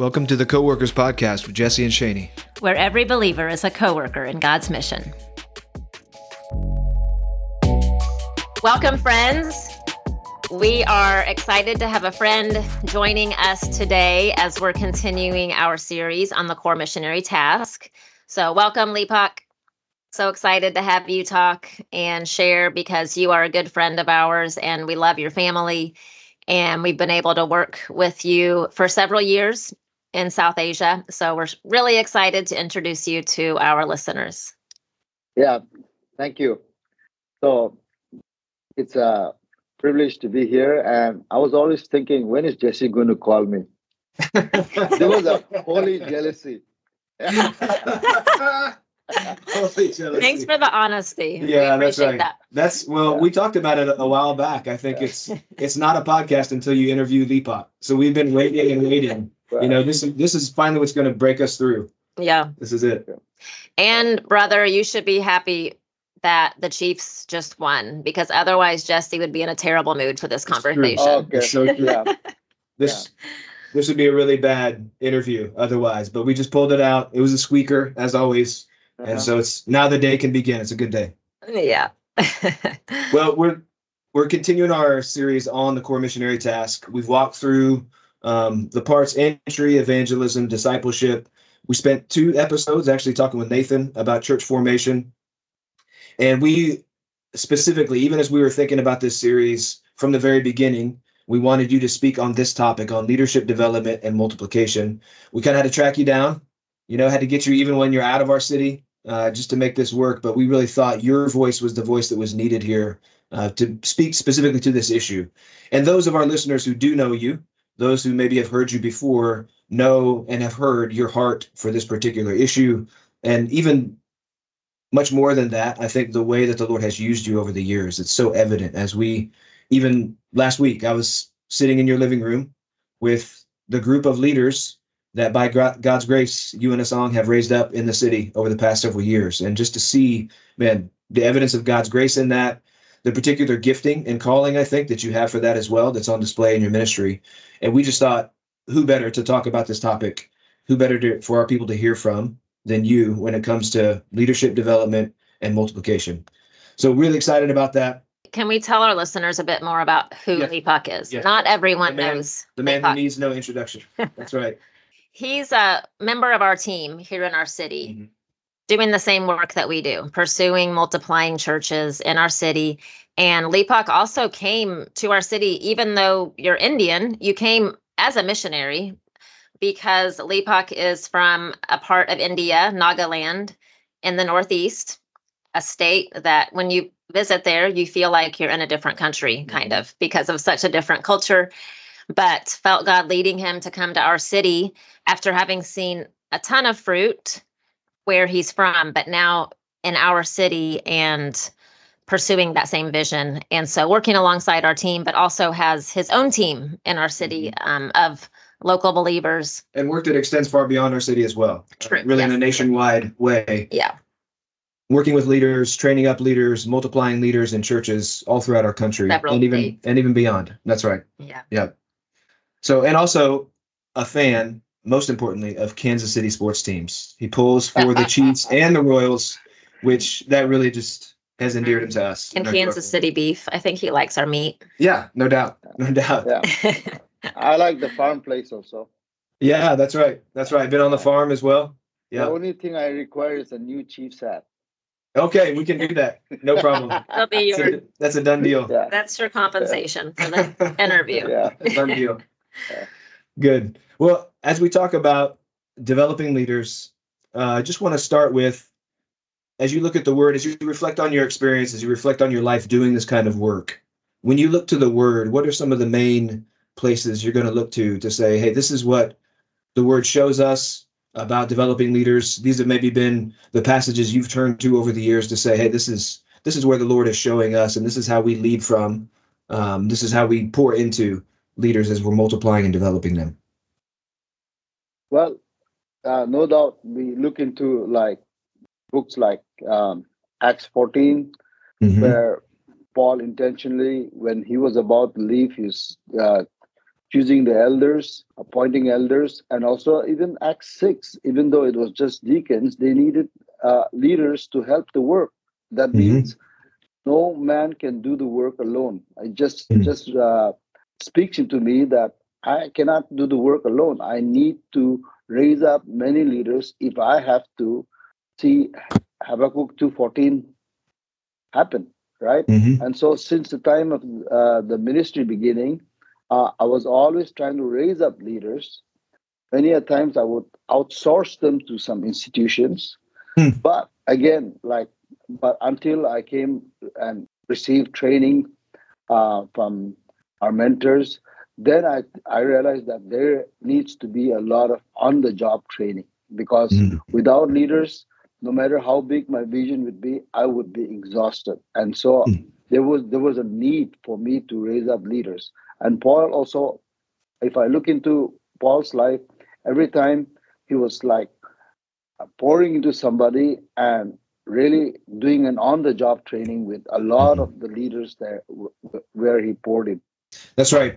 Welcome to the Coworkers Podcast with Jesse and Shaney. where every believer is a coworker in God's mission. Welcome, friends. We are excited to have a friend joining us today as we're continuing our series on the core missionary task. So, welcome, Lipok. So excited to have you talk and share because you are a good friend of ours and we love your family. And we've been able to work with you for several years in South Asia. So we're really excited to introduce you to our listeners. Yeah, thank you. So it's a privilege to be here. And I was always thinking, when is Jesse going to call me? there was a holy jealousy. Thanks for the honesty. We Yeah, that's right. That. That's well, we talked about it a while back. I think it's it's not a podcast until you interview Lipok. So we've been waiting and waiting. You know, this is this is finally what's going to break us through. Yeah. This is it. And brother, you should be happy that the Chiefs just won because otherwise Jesse would be in a terrible mood for this true. conversation. Okay. It's so true. Yeah. This this would be a really bad interview otherwise, but we just pulled it out. It was a squeaker as always, Uh-huh. and so it's now the day can begin. It's a good day. Yeah. Well, we're we're continuing our series on the core missionary task. We've walked through um, the parts entry, evangelism, discipleship. We spent two episodes actually talking with Nathan about church formation, and we specifically, even as we were thinking about this series from the very beginning, we wanted you to speak on this topic on leadership development and multiplication. We kind of had to track you down, you know, had to get you even when you're out of our city uh, just to make this work. But we really thought your voice was the voice that was needed here uh, to speak specifically to this issue. And those of our listeners who do know you, those who maybe have heard you before, know and have heard your heart for this particular issue. And even much more than that, I think the way that the Lord has used you over the years, it's so evident as we, even last week, I was sitting in your living room with the group of leaders that by God's grace, you and Asong have raised up in the city over the past several years. And just to see, man, the evidence of God's grace in that, the particular gifting and calling, I think, that you have for that as well, that's on display in your ministry. And we just thought, who better to talk about this topic? Who better to, for our people to hear from than you when it comes to leadership development and multiplication? So, really excited about that. Can we tell our listeners a bit more about who Yes. Lipok is? Yes. Not everyone The man- knows. The man who needs no introduction. That's right. He's a member of our team here in our city. Mhm. Doing the same work that we do, pursuing multiplying churches in our city. And Lipok also came to our city, even though you're Indian, you came as a missionary because Lipok is from a part of India, Nagaland, in the Northeast, a state that when you visit there, you feel like you're in a different country, kind of, because of such a different culture. But felt God leading him to come to our city after having seen a ton of fruit where he's from, but now in our city and pursuing that same vision. And so working alongside our team, but also has his own team in our city um, of local believers. And work that extends far beyond our city as well. True, Really in a nationwide way. Yeah. working with leaders, training up leaders, multiplying leaders in churches all throughout our country Several and even and even beyond. That's right. Yeah. Yeah. So and also a fan, most importantly, of Kansas City sports teams. He pulls for the Chiefs and the Royals, which that really just has endeared him to us. And Our Kansas circle. City beef. I think he likes our meat. Yeah, no doubt. No doubt. Yeah. Yeah. I like the farm place also. Yeah, that's right. That's right. Been on the farm as well. Yeah. The only thing I require is a new Chiefs hat. Okay, we can do that. No problem. That'll be That's your a, that's a done deal. Yeah. that's your compensation for the interview. Yeah. Done deal. Yeah. Good. Well, as we talk about developing leaders, uh, I just want to start with as you look at the word, as you reflect on your experience, as you reflect on your life doing this kind of work, when you look to the word, what are some of the main places you're going to look to to say, hey, this is what the word shows us about developing leaders? These have maybe been the passages you've turned to over the years to say, hey, this is this is where the Lord is showing us, and this is how we lead from. Um, this is how we pour into leaders as we're multiplying and developing them. Well, uh, no doubt we look into like books like um, Acts 14, Mhm. where Paul intentionally, when he was about to leave he's uh, choosing the elders, appointing elders, and also even Acts 6, even though it was just deacons, they needed uh, leaders to help the work. That Mhm. means no man can do the work alone. It just Mhm. just uh, speaks into me that I cannot do the work alone. I need to raise up many leaders if I have to see Habakkuk 2.14 happen, right? Mhm. And so, since the time of uh, the ministry beginning, uh, I was always trying to raise up leaders. Many a times, I would outsource them to some institutions. Hmm. But again, like, but until I came and received training uh, from our mentors, then I, I realized that there needs to be a lot of on the job training because Mhm. without leaders, no matter how big my vision would be, I would be exhausted. And so Mm. there was there was a need for me to raise up leaders. And Paul also, if I look into Paul's life, every time he was like pouring into somebody and really doing an on-the-job training with a lot Mhm. of the leaders there where he poured in. That's right.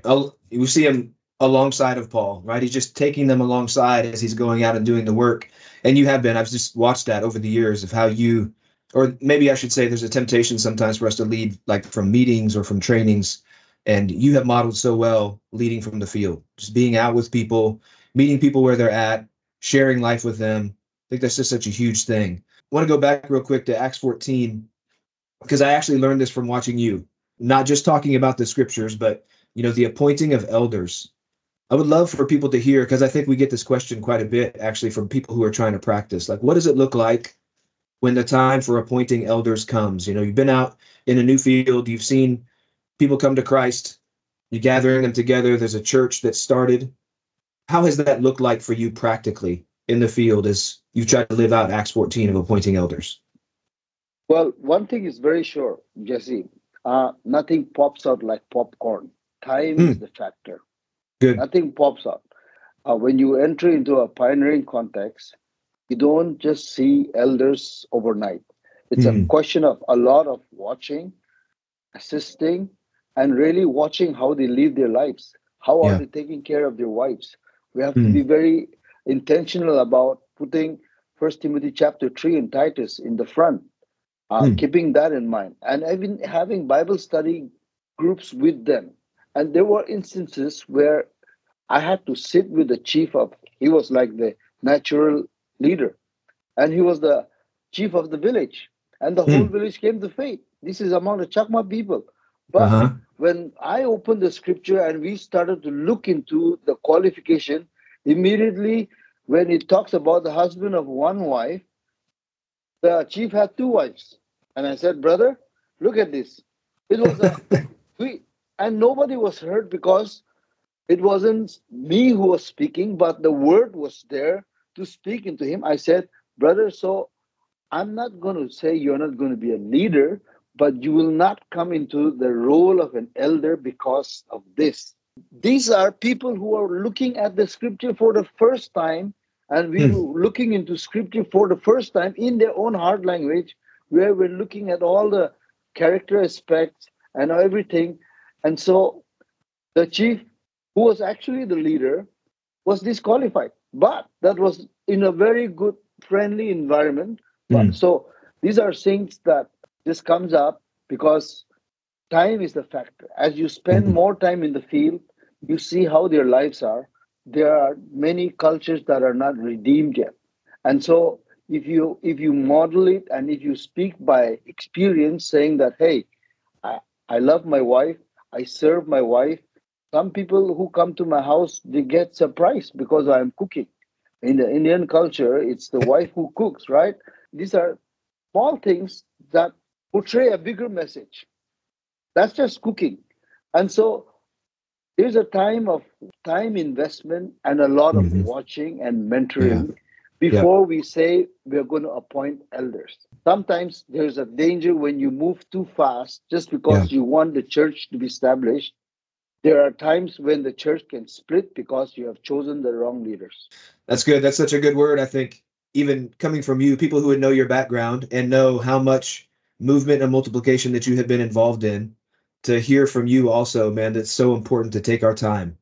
We see him alongside of Paul, right? He's just taking them alongside as he's going out and doing the work. And you have been. I've just watched that over the years of how you, or maybe I should say, there's a temptation sometimes for us to lead like from meetings or from trainings, and you have modeled so well leading from the field, just being out with people, meeting people where they're at, sharing life with them. I think that's just such a huge thing. I want to go back real quick to Acts 14 because I actually learned this from watching you, not just talking about the scriptures, but you know the appointing of elders. I would love for people to hear because i think we get this question quite a bit actually from people who are trying to practice. Like what does it look like when the time for appointing elders comes? You know you've been out in a new field you've seen people come to christ you're gathering them together there's a church that started. How has that looked like for you practically in the field as you've tried to live out acts 14 of appointing elders? Well, one thing is very sure, Jesse. Uh, nothing pops out like popcorn. Time Hmm. is the factor. Good. Nothing pops out. Uh, when you enter into a pioneering context, you don't just see elders overnight. It's Hmm. a question of a lot of watching, assisting, and really watching how they live their lives. How are they taking care of their wives? We have Hmm. to be very intentional about putting First Timothy chapter three and Titus in the front, uh, Hmm. keeping that in mind, and even having Bible study groups with them. And there were instances where I had to sit with the chief of. He was like the natural leader, and he was the chief of the village, and the whole Hmm. village came to faith. This is among the Chakma people, but uh-huh when I opened the scripture and we started to look into the qualification, immediately when it talks about the husband of one wife, the chief had two wives. And I said, Brother, look at this. It was a we and nobody was hurt because it wasn't me who was speaking, but the word was there to speak into him. I said, Brother, so I'm not going to say you're not going to be a leader, but you will not come into the role of an elder because of this. These are people who are looking at the scripture for the first time, and we Hmm. were looking into scripture for the first time in their own heart language, where we're looking at all the character aspects and everything. And so the chief, who was actually the leader, was disqualified. But that was in a very good, friendly environment. Mm. so these are things that this comes up because time is the factor. As you spend Mhm. more time in the field, you see how their lives are. There are many cultures that are not redeemed yet. And so if you if you model it and if you speak by experience saying that, hey, I, I love my wife, I serve my wife. Some people who come to my house, they get surprised because I'm cooking. In the Indian culture, it's the wife who cooks, right? These are small things that portray a bigger message. That's just cooking. And so there's a time of time investment and a lot of Mhm. watching and mentoring before we say we're going to appoint elders. Sometimes there's a danger when you move too fast just because you want the church to be established. There are times when the church can split because you have chosen the wrong leaders. That's good. That's such a good word. I think even coming from you, people who would know your background and know how much movement and multiplication that you have been involved in, to hear from you also, man, that's so important to take our time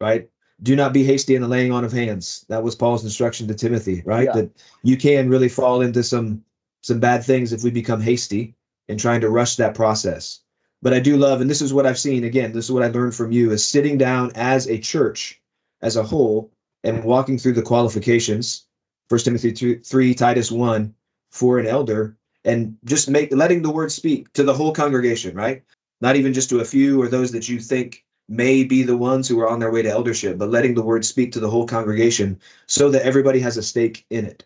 right? Do not be hasty in the laying on of hands. That was Paul's instruction to Timothy, right? Yeah. That you can really fall into some some bad things if we become hasty in trying to rush that process. But I do love, and this is what I've seen again, this is what I learned from you, is sitting down as a church as a whole and walking through the qualifications, First Timothy 3, 3 Titus 1, for an elder, and just make letting the word speak to the whole congregation, right? Not even just to a few or those that you think may be the ones who are on their way to eldership, but letting the word speak to the whole congregation so that everybody has a stake in it.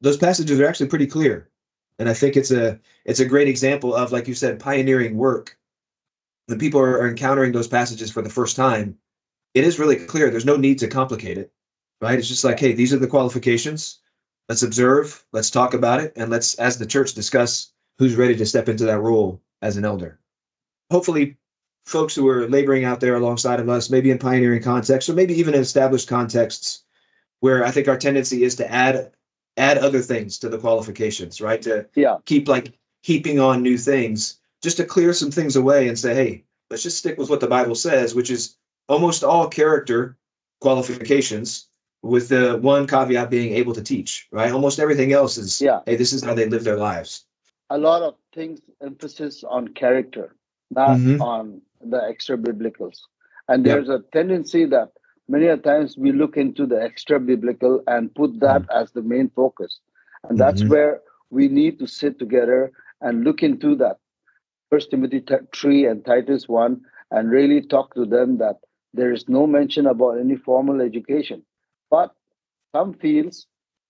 Those passages are actually pretty clear. And I think it's a it's a great example of, like you said, pioneering work. When people are, are encountering those passages for the first time, it is really clear. There's no need to complicate it, right? It's just like, hey, these are the qualifications. Let's observe, let's talk about it, and let's, as the church, discuss who's ready to step into that role as an elder. Hopefully, folks who are laboring out there alongside of us, maybe in pioneering contexts, or maybe even in established contexts, where I think our tendency is to add add other things to the qualifications, right? To Yeah. keep like heaping on new things, just to clear some things away and say, hey, let's just stick with what the Bible says, which is almost all character qualifications, with the one caveat being able to teach, right? Almost everything else is, Yeah. hey, this is how they live their lives. a lot of things emphasis on character, not Mhm. on the extra biblicals. And there's a tendency that many a times we look into the extra biblical and put that as the main focus. And that's Mhm. where we need to sit together and look into that. First Timothy t- 3 and Titus 1 and really talk to them that there is no mention about any formal education. But some fields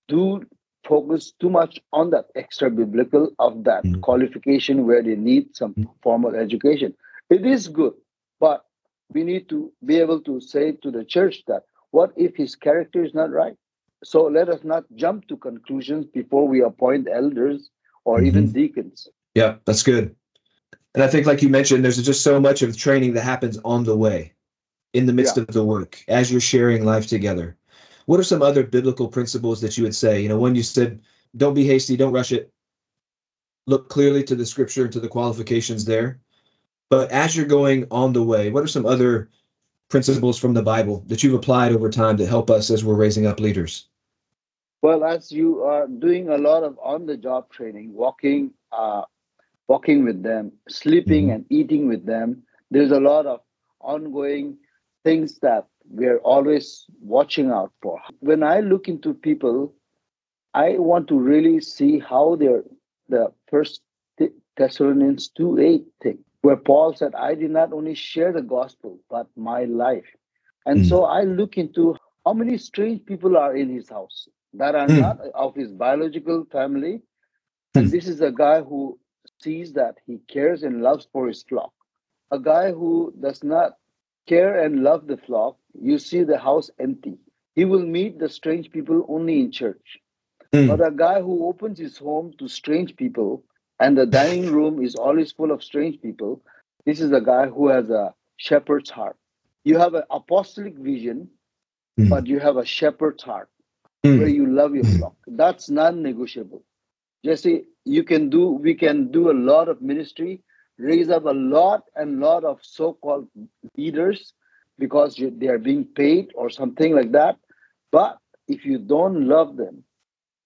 do focus too much on that extra biblical of that Mhm. qualification where they need some Mhm. formal education. It is good, but we need to be able to say to the church that what if his character is not right? So let us not jump to conclusions before we appoint elders or mm-hmm. even deacons. Yeah, that's good. And I think, like you mentioned, there's just so much of training that happens on the way, in the midst Yeah. of the work, as you're sharing life together. What are some other biblical principles that you would say? You know, one you said, don't be hasty, don't rush it. Look clearly to the scripture and to the qualifications there. But as you're going on the way, what are some other principles from the Bible that you've applied over time to help us as we're raising up leaders? Well, as you are doing a lot of on-the-job training, walking, uh, walking with them, sleeping Mhm. and eating with them, there's a lot of ongoing things that we're always watching out for. When I look into people, I want to really see how they're the First Thessalonians two eight thing, where Paul said, "I did not only share the gospel, but my life." And Mm. so I look into how many strange people are in his house that are Mm. not of his biological family. And this is a guy who sees that he cares and loves for his flock. A guy who does not care and love the flock, you see the house empty. He will meet the strange people only in church. Mm. But a guy who opens his home to strange people and the dining room is always full of strange people, this is a guy who has a shepherd's heart. You have an apostolic vision, Mm. but you have a shepherd's heart Mm. where you love your flock. That's non-negotiable. Jesse, you can do, we can do a lot of ministry, raise up a lot and lot of so-called leaders because you, they are being paid or something like that. But if you don't love them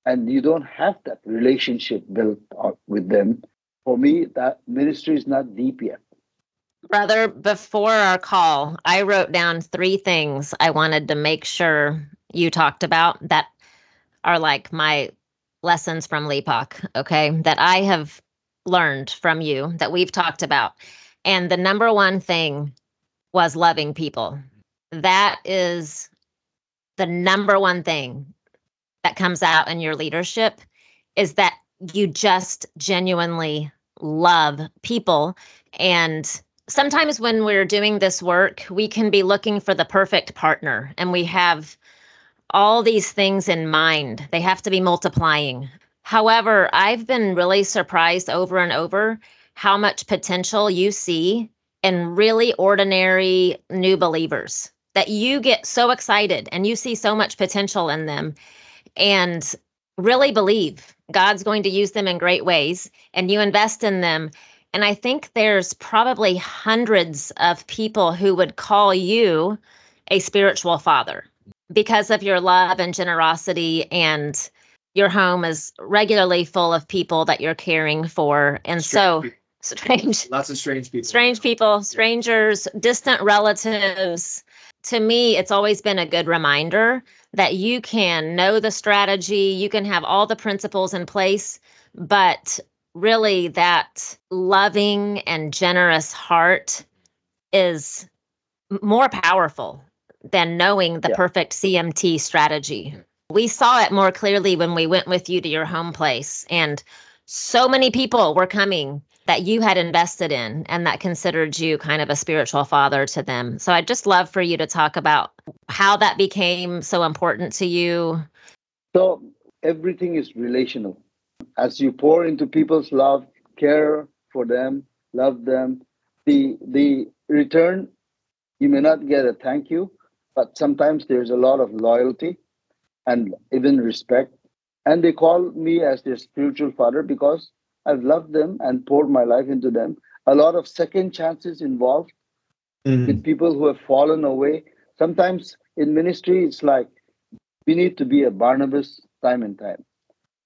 and you don't have that relationship built up with them, for me, that ministry is not deep yet. Brother, before our call, I wrote down three things I wanted to make sure you talked about that are like my lessons from Lipok, okay, that I have learned from you that we've talked about. And the number one thing was loving people. That is the number one thing that comes out in your leadership is that you just genuinely love people and sometimes when we're doing this work, we can be looking for the perfect partner and we have all these things in mind. They have to be multiplying. However, I've been really surprised over and over how much potential you see in really ordinary new believers that you get so excited and you see so much potential in them and really believe God's going to use them in great ways and you invest in them. And I think there's probably hundreds of people who would call you a spiritual father because of your love and generosity and your home is regularly full of people that you're caring for. And Strange so strange Lots of strange people. strange people strangers distant relatives. To me it's always been a good reminder that you can know the strategy you can have all the principles in place but really that loving and generous heart is more powerful than knowing the Yeah. perfect CMT strategy. We saw it more clearly when we went with you to your home place, and so many people were coming that you had invested in and that considered you kind of a spiritual father to them. So I'd just love for you to talk about how that became so important to you. So everything is relational. As you pour into people's love, care for them, love them, the the return you may not get a thank you, but sometimes there's a lot of loyalty and even respect. And they call me as their spiritual father because I've loved them and poured my life into them. A lot of second chances involved Mhm. with people who have fallen away. Sometimes in ministry, it's like we need to be a Barnabas time and time.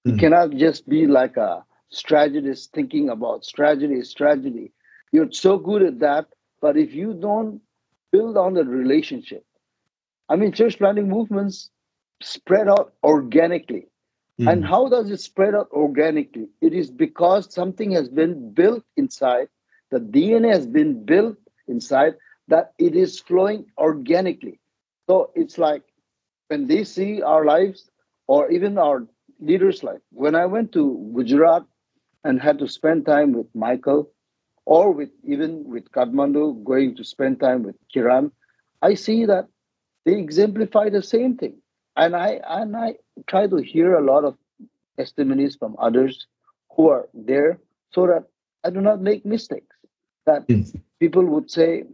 You Mhm. cannot just be like a strategist thinking about strategy, strategy. You're so good at that, but if you don't build on the relationship, I mean, church planting movements spread out organically. And Mhm. how does it spread out organically? It is because something has been built inside, the DNA has been built inside, that it is flowing organically. So it's like when they see our lives or even our leaders' life. When I went to Gujarat and had to spend time with Michael or with even with Kathmandu, going to spend time with Kiran, I see that they exemplify the same thing. And I and I try to hear a lot of testimonies from others who are there so that I do not make mistakes. That Mm. people would say,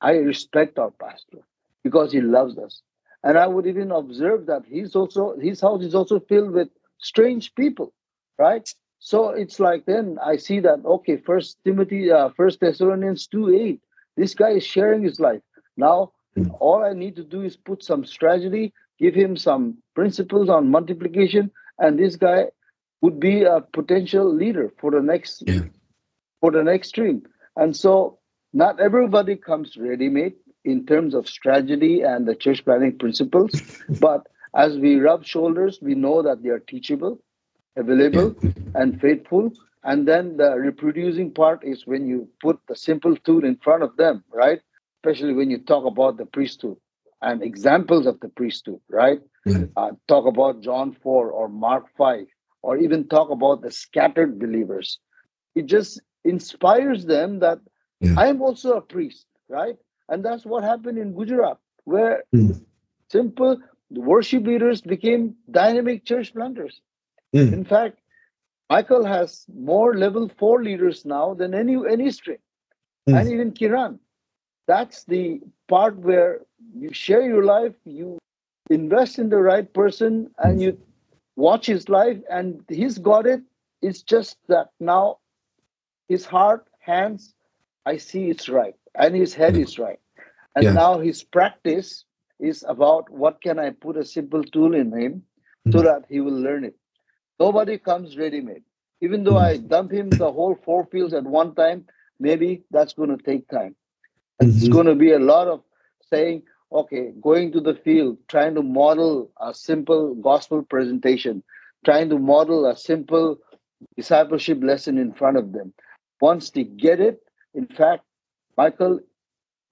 I respect our pastor because he loves us. And I would even observe that he's also his house is also filled with strange people, right? So it's like then I see that okay, First Timothy, uh, First Thessalonians two eight. This guy is sharing his life. Now Mm. all I need to do is put some strategy, give him some principles on multiplication, and this guy would be a potential leader for the next Yeah. for the next stream. And so not everybody comes ready-made in terms of strategy and the church planning principles, but as we rub shoulders, we know that they are teachable, available, and faithful. And then the reproducing part is when you put the simple tool in front of them, right? Especially when you talk about the priesthood and examples of the priesthood, right? Mhm. Uh, talk about John 4 or Mark 5, or even talk about the scattered believers. It just inspires them that Yeah. I am also a priest, right? And that's what happened in Gujarat, where Mm. simple worship leaders became dynamic church planters. Mm. In fact, Michael has more level four leaders now than any any string, Mm. and even Kiran. That's the part where you share your life, you invest in the right person, and you watch his life, and he's got it. It's just that now his heart, hands, I see it's right, and his head is right. And Yeah. now his practice is about what can I put a simple tool in him so Mhm. that he will learn it. Nobody comes ready made. Even though I dump him the whole four fields at one time, maybe that's going to take time. It's Mhm. going to be a lot of saying, okay, going to the field, trying to model a simple gospel presentation, trying to model a simple discipleship lesson in front of them. Once they get it, in fact, Michael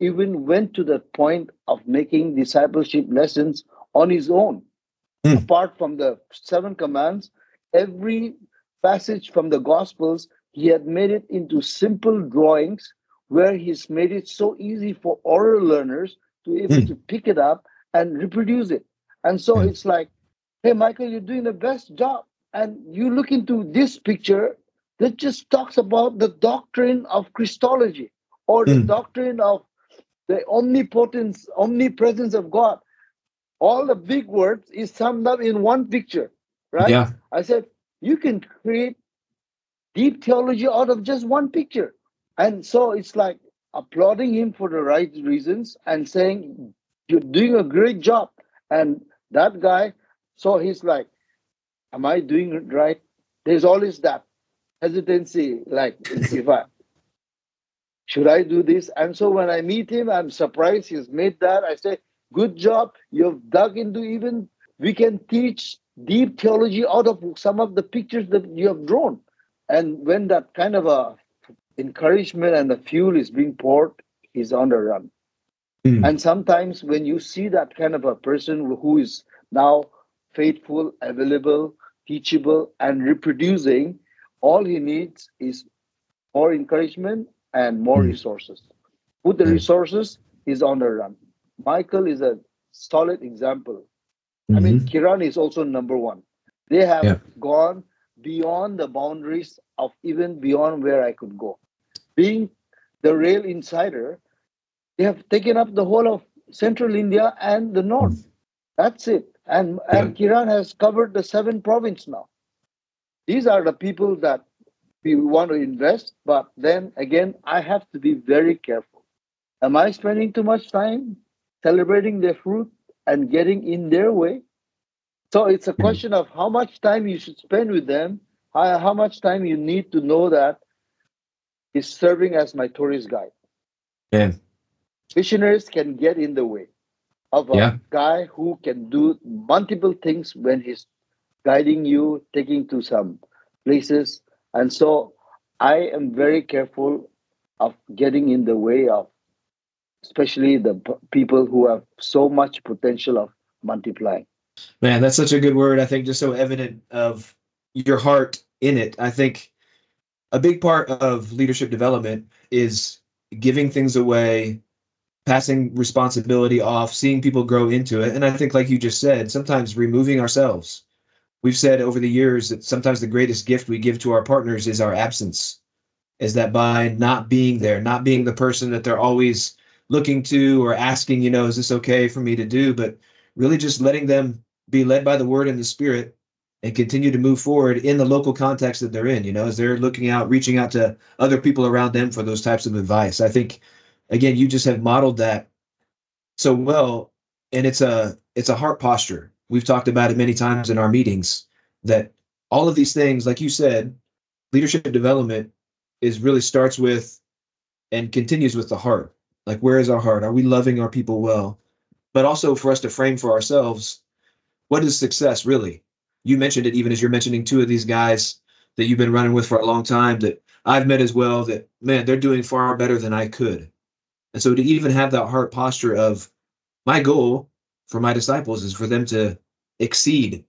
even went to the point of making discipleship lessons on his own. Hmm. Apart from the seven commands, every passage from the Gospels, he had made it into simple drawings where he's made it so easy for oral learners to able Hmm. to pick it up and reproduce it. And so Yeah. it's like, hey, Michael, you're doing the best job. And you look into this picture that just talks about the doctrine of Christology or the Hmm. doctrine of the omnipotence, omnipresence of God. All the big words is summed up in one picture, right? Yeah. I said, you can create deep theology out of just one picture. And so it's like applauding him for the right reasons and saying, you're doing a great job. And that guy, so he's like, Am I doing it right? There's always that hesitancy, like if I should I do this? And so when I meet him, I'm surprised he's made that. I say, Good job. You've dug into even we can teach deep theology out of some of the pictures that you have drawn. And when that kind of a encouragement and the fuel is being poured, he's on the run. Mm. And sometimes when you see that kind of a person who is now faithful, available, teachable, and reproducing, all he needs is more encouragement and more mm. resources. With the mm. resources, he's on the run. Michael is a solid example. Mm-hmm. I mean, mm-hmm. Kiran is also number one. They have yeah. gone beyond the boundaries of even beyond where I could go. Being the rail insider, they have taken up the whole of central India and the north. That's it. And yeah. and Kiran has covered the seven province now. These are the people that we want to invest, but then again, I have to be very careful. Am I spending too much time celebrating their fruit and getting in their way? So it's a hmm. question of how much time you should spend with them, how, how much time you need to know that is serving as my tourist guide. Yeah. Missionaries can get in the way of a yeah. guy who can do multiple things when he's guiding you, taking to some places. And so I am very careful of getting in the way of especially the p- people who have so much potential of multiplying. Man, that's such a good word. I think just so evident of your heart in it. I think a big part of leadership development is giving things away, passing responsibility off, seeing people grow into it. And I think, like you just said, sometimes removing ourselves. We've said over the years that sometimes the greatest gift we give to our partners is our absence. Is that by not being there, not being the person that they're always looking to or asking, you know, is this okay for me to do? But really just letting them be led by the word and the spirit and continue to move forward in the local context that they're in, you know, as they're looking out, reaching out to other people around them for those types of advice. I think again, you just have modeled that so well. And it's a it's a heart posture. We've talked about it many times in our meetings that all of these things, like you said, leadership development is really starts with and continues with the heart. Like where is our heart? Are we loving our people well? But also for us to frame for ourselves, what is success really? You mentioned it even as you're mentioning two of these guys that you've been running with for a long time that I've met as well that man they're doing far better than I could. And so to even have that heart posture of my goal for my disciples is for them to exceed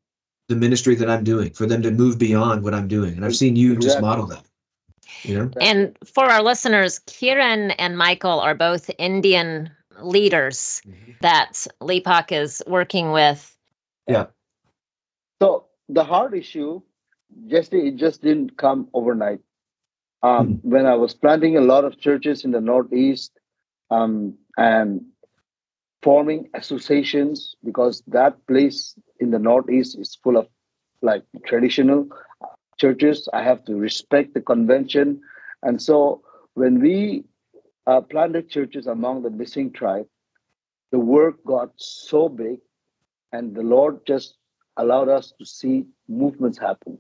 the ministry that I'm doing, for them to move beyond what I'm doing. And I've seen you just model that. You know? And for our listeners, Kiran and Michael are both Indian leaders mm-hmm. that Lipok is working with. Yeah. So the heart issue, just it just didn't come overnight. Um, mm-hmm. When I was planting a lot of churches in the Northeast um, and forming associations, because that place in the Northeast is full of like traditional churches. I have to respect the convention. And so when we uh, planted churches among the Mising tribe, the work got so big, and the Lord just allowed us to see movements happen.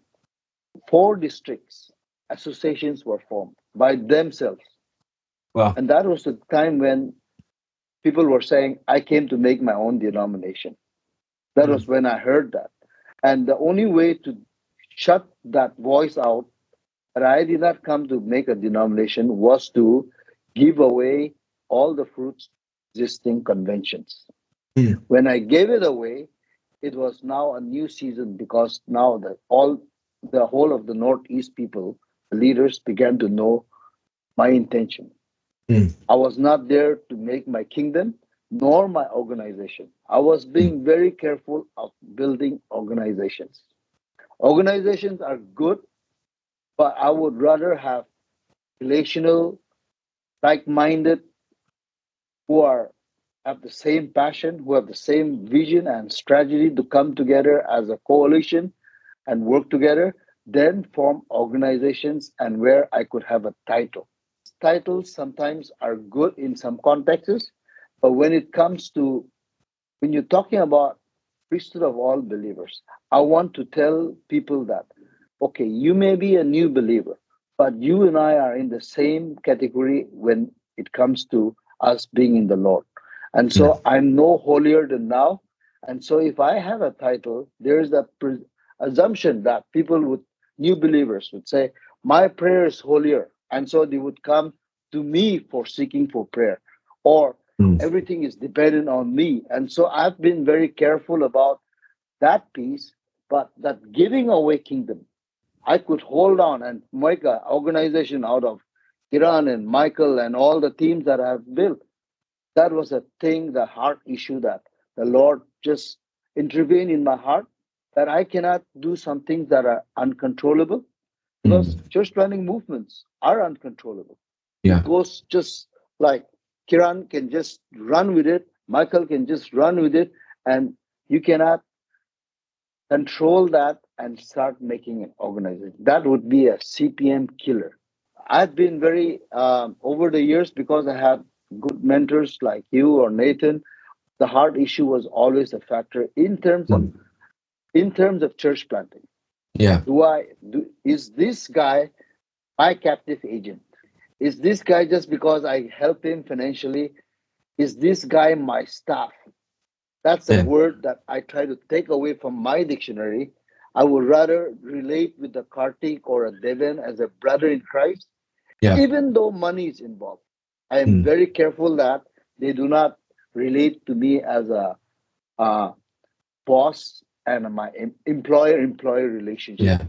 Four districts, associations were formed by themselves. Wow. And that was the time when people were saying, I came to make my own denomination. That mm was when I heard that. And the only way to shut that voice out, that I did not come to make a denomination, was to give away all the fruits existing conventions. Mm. When I gave it away, it was now a new season because now the all the whole of the northeast people the leaders began to know my intention mm. i was not there to make my kingdom nor my organization i was being mm. very careful of building organizations organizations are good but i would rather have relational like-minded who are have the same passion, who have the same vision and strategy to come together as a coalition and work together, then form organizations and where I could have a title. Titles sometimes are good in some contexts, but when it comes to when you're talking about priesthood of all believers, I want to tell people that, okay, you may be a new believer, but you and I are in the same category when it comes to us being in the Lord. And so I'm no holier than now. And so if I have a title, there's a pre- assumption that people would, new believers would say, my prayer is holier. And so they would come to me for seeking for prayer. Or Mm. everything is dependent on me. And so I've been very careful about that piece, but that giving away kingdom, I could hold on and make an organization out of Kiran and Michael and all the teams that I've built. That was a thing, the heart issue that the Lord just intervened in my heart that I cannot do some things that are uncontrollable because church planning movements are uncontrollable. Yeah. It goes just like Kiran can just run with it, Michael can just run with it, and you cannot control that and start making an organization. That would be a CPM killer. I've been very um, over the years because I have good mentors like you or Nathan. The heart issue was always a factor in terms of hmm. in terms of church planting. Yeah. Do I do is this guy my captive agent? Is this guy just because I help him financially? Is this guy my staff? That's a Yeah. word that I try to take away from my dictionary. I would rather relate with a Kartik or a Devan as a brother in Christ, Yeah. even though money is involved. I am Hmm. very careful that they do not relate to me as a, uh boss and my employer employer relationship. Yeah.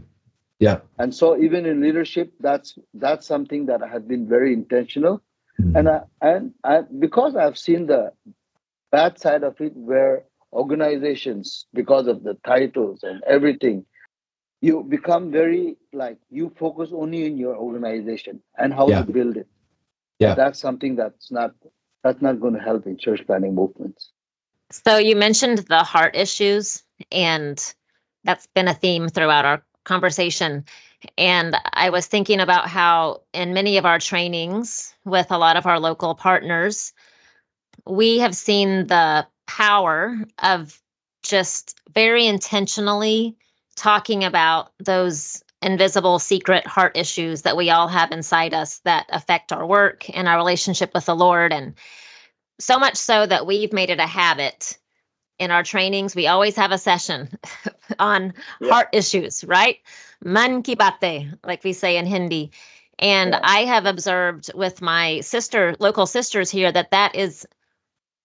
Yeah. And so even in leadership, that's that's something that I have been very intentional. And I, and I, because I've seen the bad side of it, where organizations, because of the titles and everything, you become very like you focus only in your organization and how Yeah. to build it. Yeah. that's something that's not that's not going to help in church planning movements. So you mentioned the heart issues, and that's been a theme throughout our conversation. And I was thinking about how, in many of our trainings with a lot of our local partners, we have seen the power of just very intentionally talking about those invisible secret heart issues that we all have inside us that affect our work and our relationship with the Lord. And so much so that we've made it a habit in our trainings. We always have a session on Yeah. heart issues, right? Man ki bate, like we say in Hindi. And Yeah. I have observed with my sister, local sisters here, that that is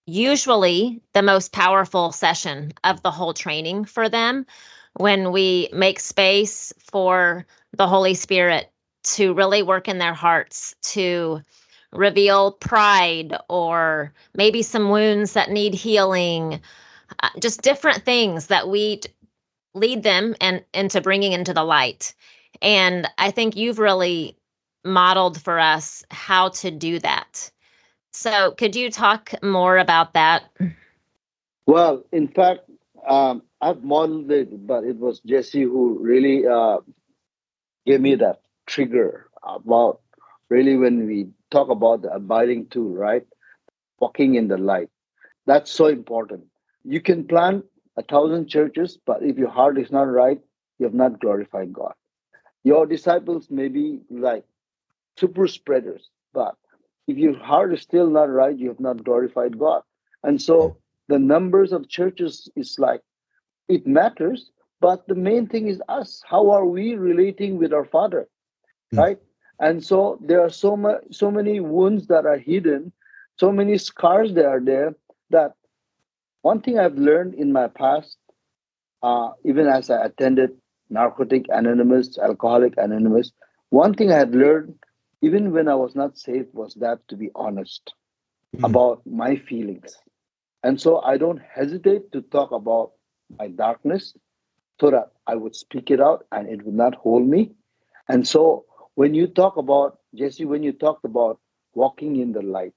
usually the most powerful session of the whole training for them when we make space for the Holy Spirit to really work in their hearts to reveal pride or maybe some wounds that need healing uh, just different things that we lead them and into bringing into the light. And i think you've really modeled for us how to do that. So could you talk more about that? Well, in fact, um, I've modeled it, but it was Jesse who really uh, gave me that trigger about really when we talk about the abiding tool, right? Walking in the light. That's so important. You can plant a thousand churches, but if your heart is not right, you have not glorified God. Your disciples may be like super spreaders, but if your heart is still not right, you have not glorified God. And so the numbers of churches is like it matters, but the main thing is us. How are we relating with our Father, Mm. right? And so there are so much, so many wounds that are hidden, so many scars that are there. That one thing I've learned in my past, uh, even as I attended Narcotic Anonymous, Alcoholic Anonymous, one thing I had learned, even when I was not saved, was that to be honest Mm. about my feelings. And so I don't hesitate to talk about my darkness so that I would speak it out and it would not hold me. And so when you talk about, Jesse, when you talked about walking in the light,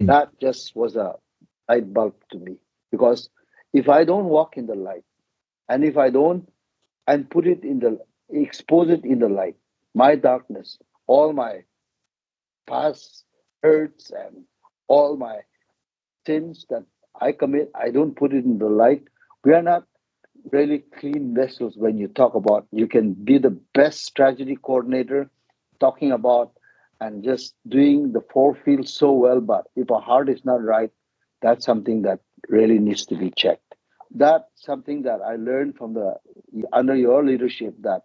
Mm. that just was a light bulb to me. Because if I don't walk in the light, and if I don't and put it in the expose it in the light, my darkness, all my past hurts and all my sins that I commit, I don't put it in the light. We are not really clean vessels when you talk about you can be the best strategy coordinator talking about and just doing the four fields so well, but if our heart is not right, that's something that really needs to be checked. That's something that I learned from the under your leadership that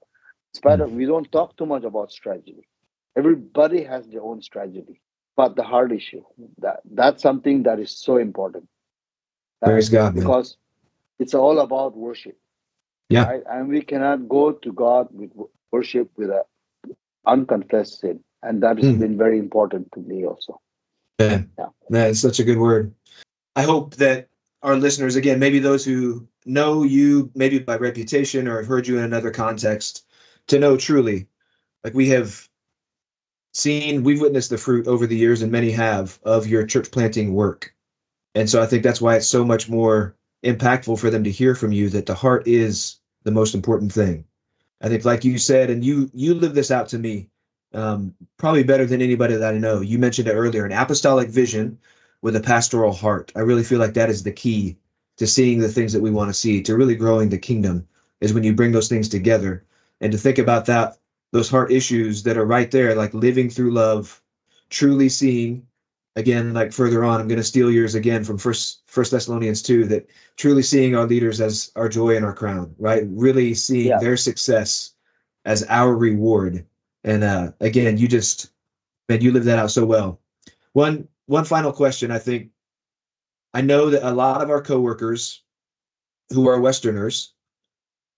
spite of we don't talk too much about strategy. Everybody has their own strategy, but the heart issue that that's something that is so important. Praise God, man. because it's all about worship. Yeah. Right? And we cannot go to God with worship with a unconfessed sin. And that has Hmm. been very important to me also. Yeah. Yeah. That's such a good word. I hope that our listeners, again, maybe those who know you, maybe by reputation or have heard you in another context, to know truly, like we have seen, we've witnessed the fruit over the years, and many have, of your church planting work. And so I think that's why it's so much more impactful for them to hear from you that the heart is the most important thing. I think, like you said, and you you live this out to me um, probably better than anybody that I know. You mentioned it earlier, an apostolic vision with a pastoral heart. I really feel like that is the key to seeing the things that we want to see, to really growing the kingdom, is when you bring those things together and to think about that, those heart issues that are right there, like living through love, truly seeing. Again, like further on, I'm going to steal yours again from First First Thessalonians two. That truly seeing our leaders as our joy and our crown, right? Really seeing Yeah. their success as our reward. And uh, again, you just man, you live that out so well. One one final question, I think. I know that a lot of our coworkers who are Westerners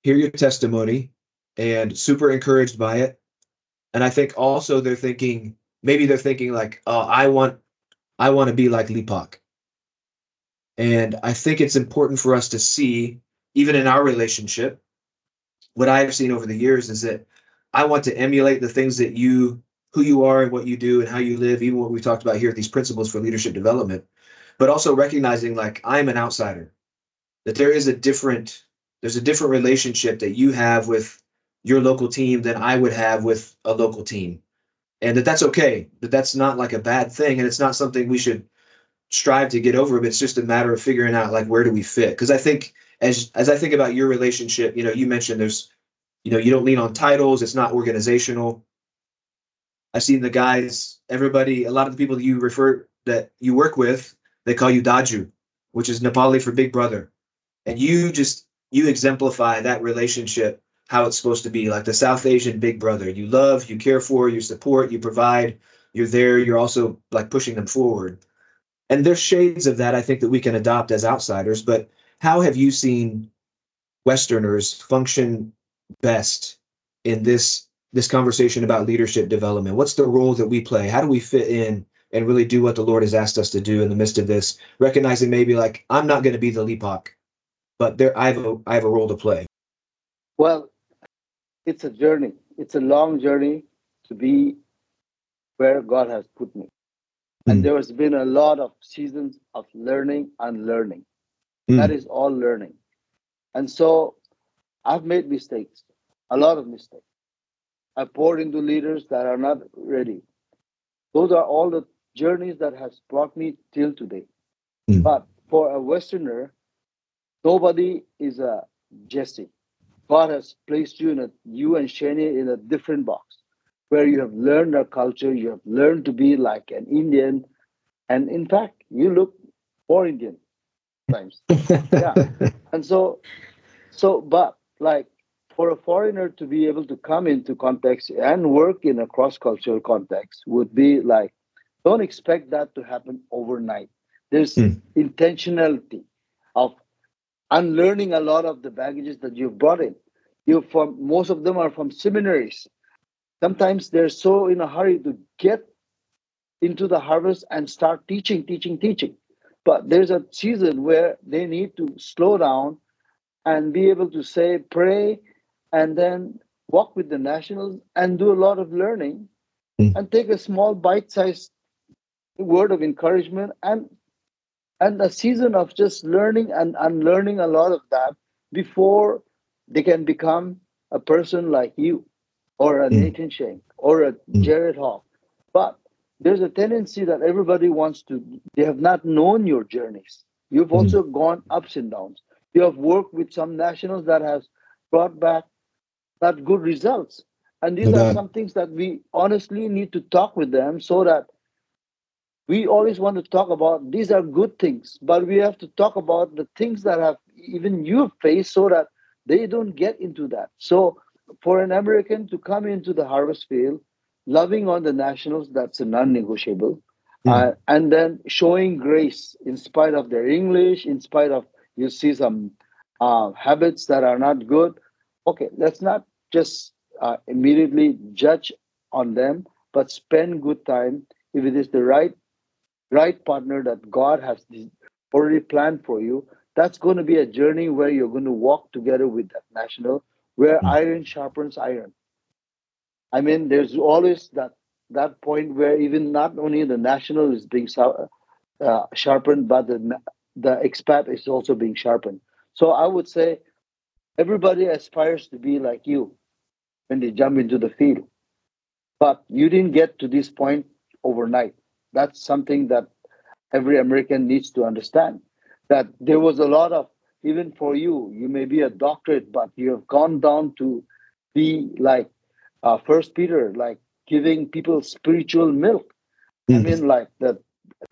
hear your testimony and super encouraged by it. And I think also they're thinking, maybe they're thinking like, oh, I want I want to be like Lipok. And I think it's important for us to see, even in our relationship, what I've seen over the years is that I want to emulate the things that you, who you are and what you do and how you live, even what we talked about here, these principles for leadership development, but also recognizing like I'm an outsider, that there is a different, there's a different relationship that you have with your local team than I would have with a local team. And that that's okay, that that's not like a bad thing. And it's not something we should strive to get over, but it's just a matter of figuring out like where do we fit? Because I think as as I think about your relationship, you know, you mentioned there's, you know, you don't lean on titles, it's not organizational. I've seen the guys, everybody, a lot of the people that you refer that you work with, they call you Daju, which is Nepali for big brother. And you just you exemplify that relationship how it's supposed to be, like the South Asian big brother. You love, you care for, you support, you provide, you're there, you're also like pushing them forward. And there's shades of that I think that we can adopt as outsiders, but how have you seen Westerners function best in this this conversation about leadership development? What's the role that we play? How do we fit in and really do what the Lord has asked us to do in the midst of this? Recognizing maybe like I'm not going to be the Lipok, but there I have a I have a role to play. Well, it's a journey. It's a long journey to be where God has put me. Mm. And there has been a lot of seasons of learning and learning. Mm. That is all learning. And so I've made mistakes, a lot of mistakes. I poured into leaders that are not ready. Those are all the journeys that has brought me till today. Mm. But for a Westerner, nobody is a Jesse. God has placed you in a you and Shani in a different box where you have learned our culture, you have learned to be like an Indian, and in fact, you look more Indian times. Yeah. And so, so, but like for a foreigner to be able to come into context and work in a cross-cultural context would be like, don't expect that to happen overnight. There's Hmm. intentionality of unlearning a lot of the baggages that you've brought in. You from most of them are from seminaries. Sometimes they're so in a hurry to get into the harvest and start teaching, teaching, teaching. But there's a season where they need to slow down and be able to say, pray, and then walk with the nationals and do a lot of learning Mm. and take a small bite-sized word of encouragement and and a season of just learning and unlearning a lot of that before they can become a person like you or a Mm. Nathan Shank or a Mm. Jared Hall. But there's a tendency that everybody wants to, they have not known your journeys. You've also gone ups and downs. You have worked with some nationals that has brought back that good results. And these No are some things that we honestly need to talk with them so that we always want to talk about these are good things, but we have to talk about the things that have even you faced so that they don't get into that. So for an American to come into the harvest field, loving on the nationals, that's a non-negotiable. Hmm. Uh, and then showing grace in spite of their English, in spite of you see some uh, habits that are not good. Okay, let's not just uh, immediately judge on them, but spend good time. If it is the right right partner that God has already planned for you, that's going to be a journey where you're going to walk together with that national, where Mm. iron sharpens iron. I mean, there's always that that point where even not only the national is being uh, sharpened, but the the expat is also being sharpened. So I would say everybody aspires to be like you when they jump into the field, but you didn't get to this point overnight. That's something that every American needs to understand. That there was a lot of even for you, you may be a doctorate, but you have gone down to be like uh, First Peter, like giving people spiritual milk. I Mm. mean, like the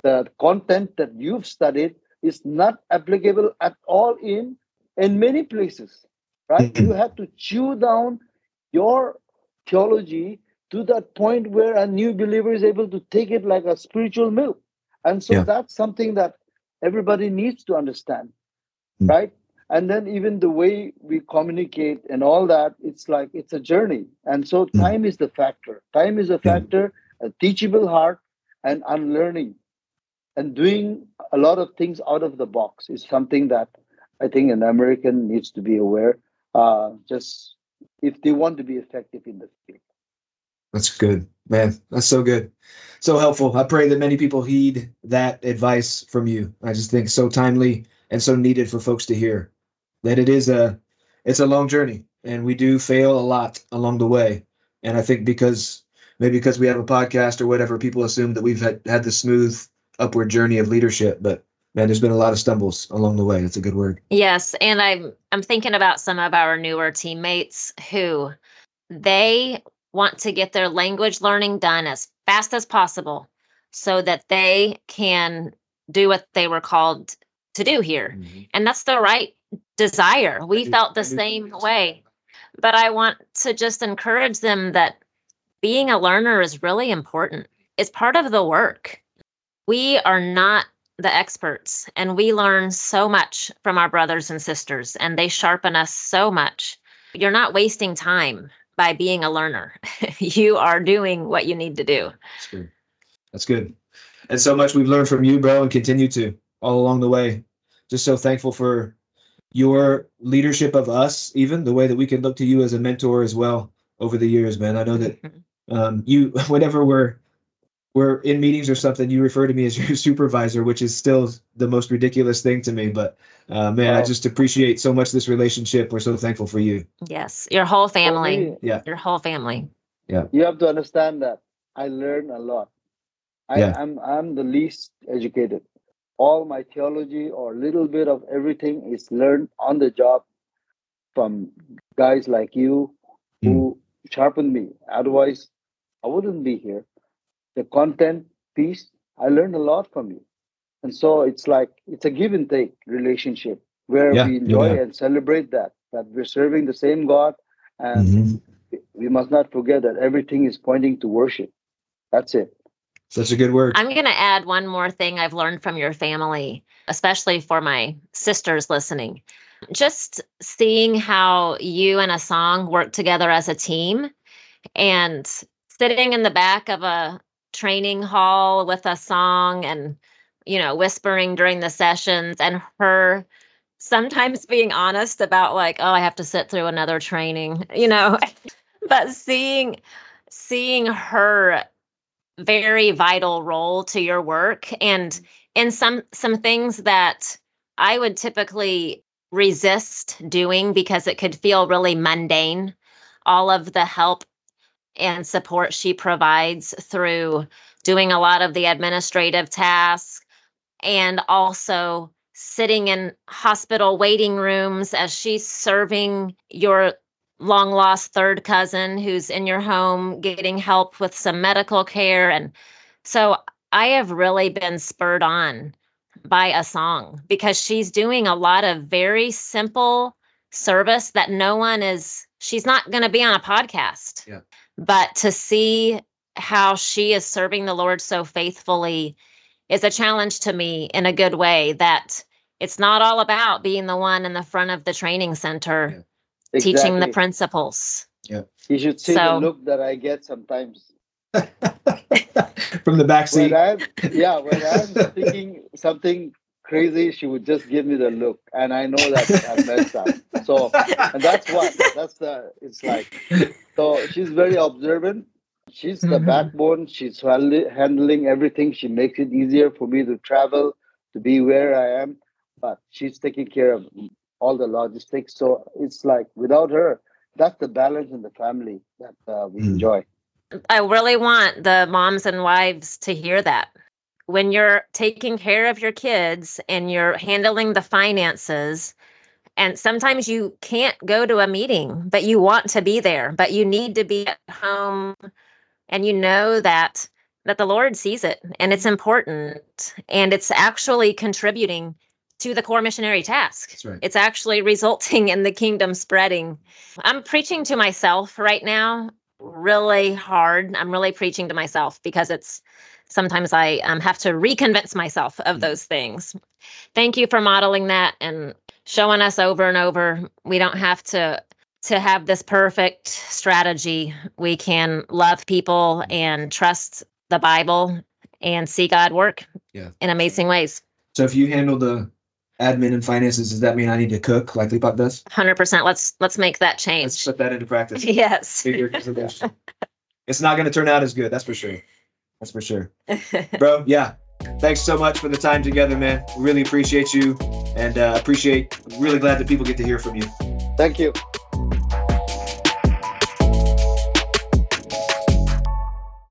the content that you've studied is not applicable at all in in many places, right? Mhm. You have to chew down your theology to that point where a new believer is able to take it like a spiritual milk, and so Yeah. that's something that everybody needs to understand, Mm. right? And then even the way we communicate and all that, it's like it's a journey. And so Mm. time is the factor. Time is a Yeah. factor, a teachable heart, and unlearning and doing a lot of things out of the box is something that I think an American needs to be aware. Uh, just if they want to be effective in the field. That's good, man. That's so good, so helpful. I pray that many people heed that advice from you. I just think so timely and so needed for folks to hear that it is a it's a long journey, and we do fail a lot along the way. And I think because maybe because we have a podcast or whatever, people assume that we've had, had the smooth upward journey of leadership. But man, there's been a lot of stumbles along the way. That's a good word. Yes, and I'm I'm thinking about some of our newer teammates who they want to get their language learning done as fast as possible so that they can do what they were called to do here. And that's the right desire. We felt the same way. But I want to just encourage them that being a learner is really important. It's part of the work. We are not the experts and we learn so much from our brothers and sisters and they sharpen us so much. You're not wasting time by being a learner. you are doing what you need to do. That's good. That's good. And so much we've learned from you, bro, and continue to all along the way. Just so thankful for your leadership of us, even the way that we can look to you as a mentor as well over the years, man. I know that um, you, whenever we're we're in meetings or something, you refer to me as your supervisor, which is still the most ridiculous thing to me. But uh, man, I just appreciate so much this relationship. We're so thankful for you. Yes, your whole family. Yeah. Your whole family. Yeah, you have to understand that I learn a lot. I, Yeah. I'm I'm the least educated. All my theology or little bit of everything is learned on the job from guys like you who sharpened me. Otherwise, I wouldn't be here. The content piece, I learned a lot from you. And so it's like it's a give and take relationship where Yeah, we enjoy doubt. and celebrate that, that we're serving the same God and Mhm. we must not forget that everything is pointing to worship. That's it. Such a good word. I'm going to add one more thing I've learned from your family, especially for my sisters listening. Just seeing how you and a song work together as a team and sitting in the back of a training hall with a song and, you know, whispering during the sessions and her sometimes being honest about like, oh, I have to sit through another training, you know, but seeing seeing her very vital role to your work and in some some things that I would typically resist doing because it could feel really mundane all of the help and support she provides through doing a lot of the administrative tasks and also sitting in hospital waiting rooms as she's serving your long lost third cousin who's in your home getting help with some medical care and so I have really been spurred on by a song because she's doing a lot of very simple service that no one is she's not going to be on a podcast. Yeah. But to see how she is serving the Lord so faithfully is a challenge to me in a good way that it's not all about being the one in the front of the training center teaching the principles. Yeah. You should see So- the look that I get sometimes. From the back seat. When I'm, yeah, when I'm thinking something crazy, she would just give me the look, and I know that I messed up. So, and that's what that's the. It's like so. She's very observant. She's the Mhm. backbone. She's handling everything. She makes it easier for me to travel, to be where I am. But she's taking care of all the logistics. So it's like without her, that's the balance in the family that uh, we Mm. enjoy. I really want the moms and wives to hear that. When you're taking care of your kids and you're handling the finances, and sometimes you can't go to a meeting, but you want to be there, but you need to be at home and you know that that the Lord sees it and it's important and it's actually contributing to the core missionary task. Right. It's actually resulting in the kingdom spreading. I'm preaching to myself right now really hard. I'm really preaching to myself because it's sometimes I um, have to reconvince myself of those things. Thank you for modeling that and showing us over and over. We don't have to to have this perfect strategy. We can love people and trust the Bible and see God work Yeah. in amazing ways. So if you handle the admin and finances, does that mean I need to cook like Lipok does? 100%. Let's let's make that Let's change. put that into practice. Yes. It's not going to turn out as good. That's for sure. That's for sure. Bro, yeah. Thanks so much for the time together, man. We really appreciate you and uh, appreciate, really glad that people get to hear from you. Thank you.